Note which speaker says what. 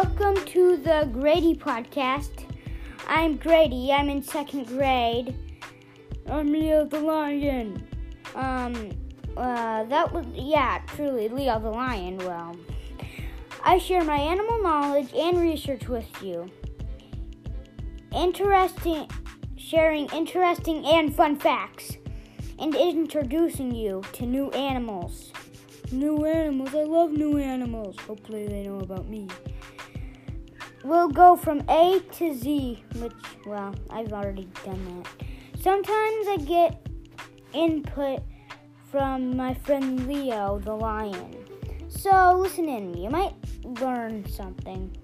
Speaker 1: Welcome to the Grady podcast. I'm Grady. I'm in second grade. I'm Leo the Lion. Um, uh, that was, yeah, truly, Leo the Lion. Well, I share my animal knowledge and research with you. Interesting, sharing interesting and fun facts, and introducing you to new animals. New animals. I love new animals. Hopefully, they know about me. We'll go from A to Z, which, well, I've already done that. Sometimes I get input from my friend Leo the lion. So listen in, you might learn something.